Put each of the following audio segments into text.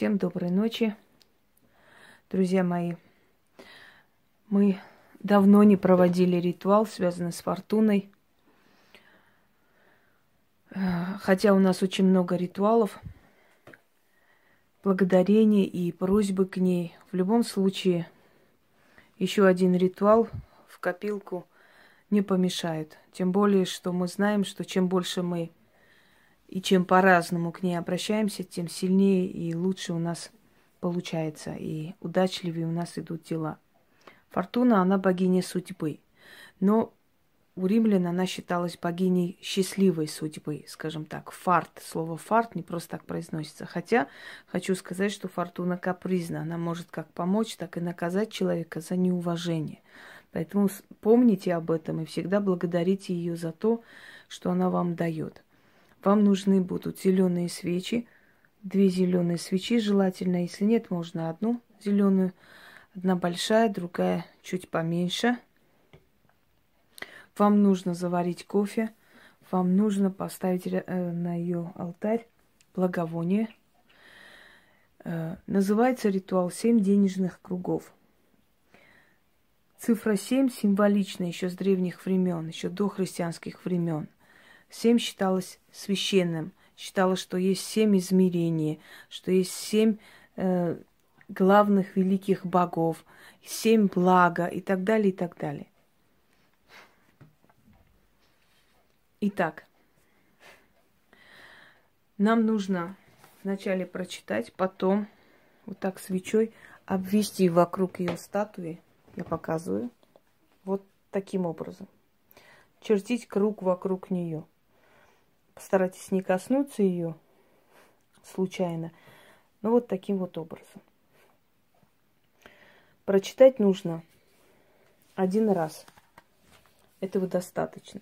Всем доброй ночи, друзья мои. Мы давно не проводили ритуал, связанный с фортуной. Хотя у нас очень много ритуалов, благодарения и просьбы к ней. В любом случае, еще один ритуал в копилку не помешает. Тем более, что мы знаем, что чем больше мы и чем по-разному к ней обращаемся, тем сильнее и лучше у нас получается, и удачливее у нас идут дела. Фортуна, она богиня судьбы. Но у римлян она считалась богиней счастливой судьбы, скажем так. Фарт. Слово фарт не просто так произносится. Хотя хочу сказать, что фортуна капризна. Она может как помочь, так и наказать человека за неуважение. Поэтому помните об этом и всегда благодарите ее за то, что она вам дает. Вам нужны будут зеленые свечи, две зеленые свечи желательно. Если нет, можно одну зеленую, одна большая, другая чуть поменьше. Вам нужно заварить кофе, вам нужно поставить э, на ее алтарь благовоние. Э, называется ритуал «Семь денежных кругов». Цифра семь символична еще с древних времен, еще до христианских времен – Семь считалось священным, считалось, что есть семь измерений, что есть семь э, главных великих богов, семь блага и так далее, и так далее. Итак, нам нужно вначале прочитать, потом вот так свечой обвести вокруг ее статуи. Я показываю. Вот таким образом. Чертить круг вокруг нее. Постарайтесь не коснуться ее случайно. Но вот таким вот образом. Прочитать нужно один раз. Этого достаточно.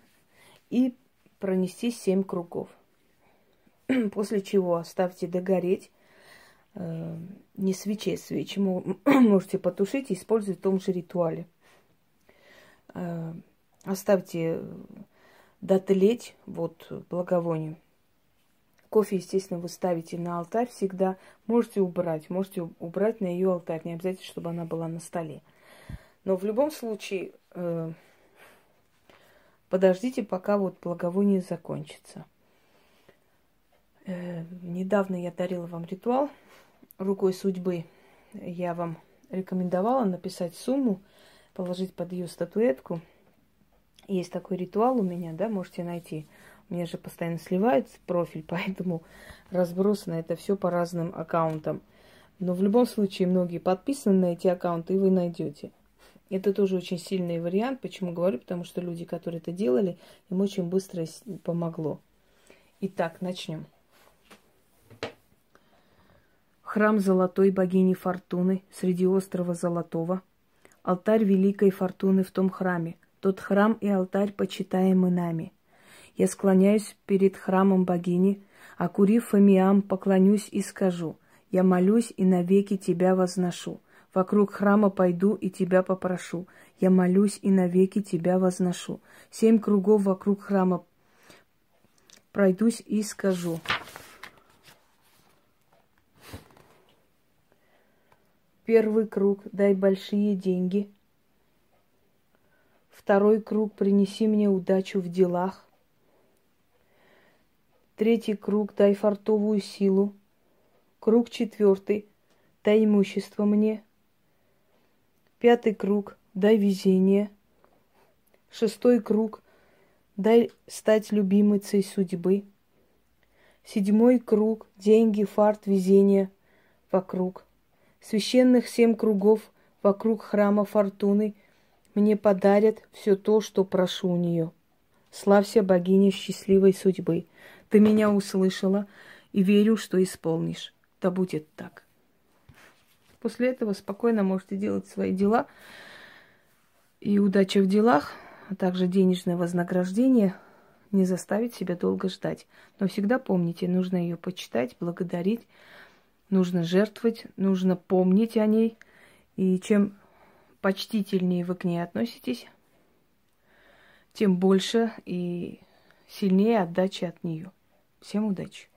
И пронести семь кругов. После чего оставьте догореть. Э, не свечей, свечи можете потушить и использовать в том же ритуале. Э, оставьте дотлеть вот благовонием. Кофе, естественно, вы ставите на алтарь всегда. Можете убрать, можете убрать на ее алтарь. Не обязательно, чтобы она была на столе. Но в любом случае э, подождите, пока вот благовоние закончится. Э, недавно я дарила вам ритуал рукой судьбы. Я вам рекомендовала написать сумму, положить под ее статуэтку – есть такой ритуал у меня, да, можете найти. У меня же постоянно сливается профиль, поэтому разбросано это все по разным аккаунтам. Но в любом случае многие подписаны на эти аккаунты, и вы найдете. Это тоже очень сильный вариант. Почему говорю? Потому что люди, которые это делали, им очень быстро помогло. Итак, начнем. Храм золотой богини Фортуны среди острова Золотого. Алтарь великой Фортуны в том храме – тот храм и алтарь, почитаемый нами. Я склоняюсь перед храмом богини, окурив фамиам, поклонюсь и скажу, я молюсь и навеки тебя возношу. Вокруг храма пойду и тебя попрошу. Я молюсь и навеки тебя возношу. Семь кругов вокруг храма пройдусь и скажу. Первый круг, дай большие деньги, Второй круг принеси мне удачу в делах. Третий круг дай фартовую силу. Круг четвертый дай имущество мне. Пятый круг дай везение. Шестой круг дай стать любимицей судьбы. Седьмой круг деньги, фарт, везение вокруг. Священных семь кругов вокруг храма фортуны – мне подарят все то, что прошу у нее. Славься, богиня счастливой судьбы. Ты меня услышала и верю, что исполнишь. Да будет так. После этого спокойно можете делать свои дела. И удача в делах, а также денежное вознаграждение не заставит себя долго ждать. Но всегда помните, нужно ее почитать, благодарить, нужно жертвовать, нужно помнить о ней. И чем почтительнее вы к ней относитесь, тем больше и сильнее отдачи от нее. Всем удачи!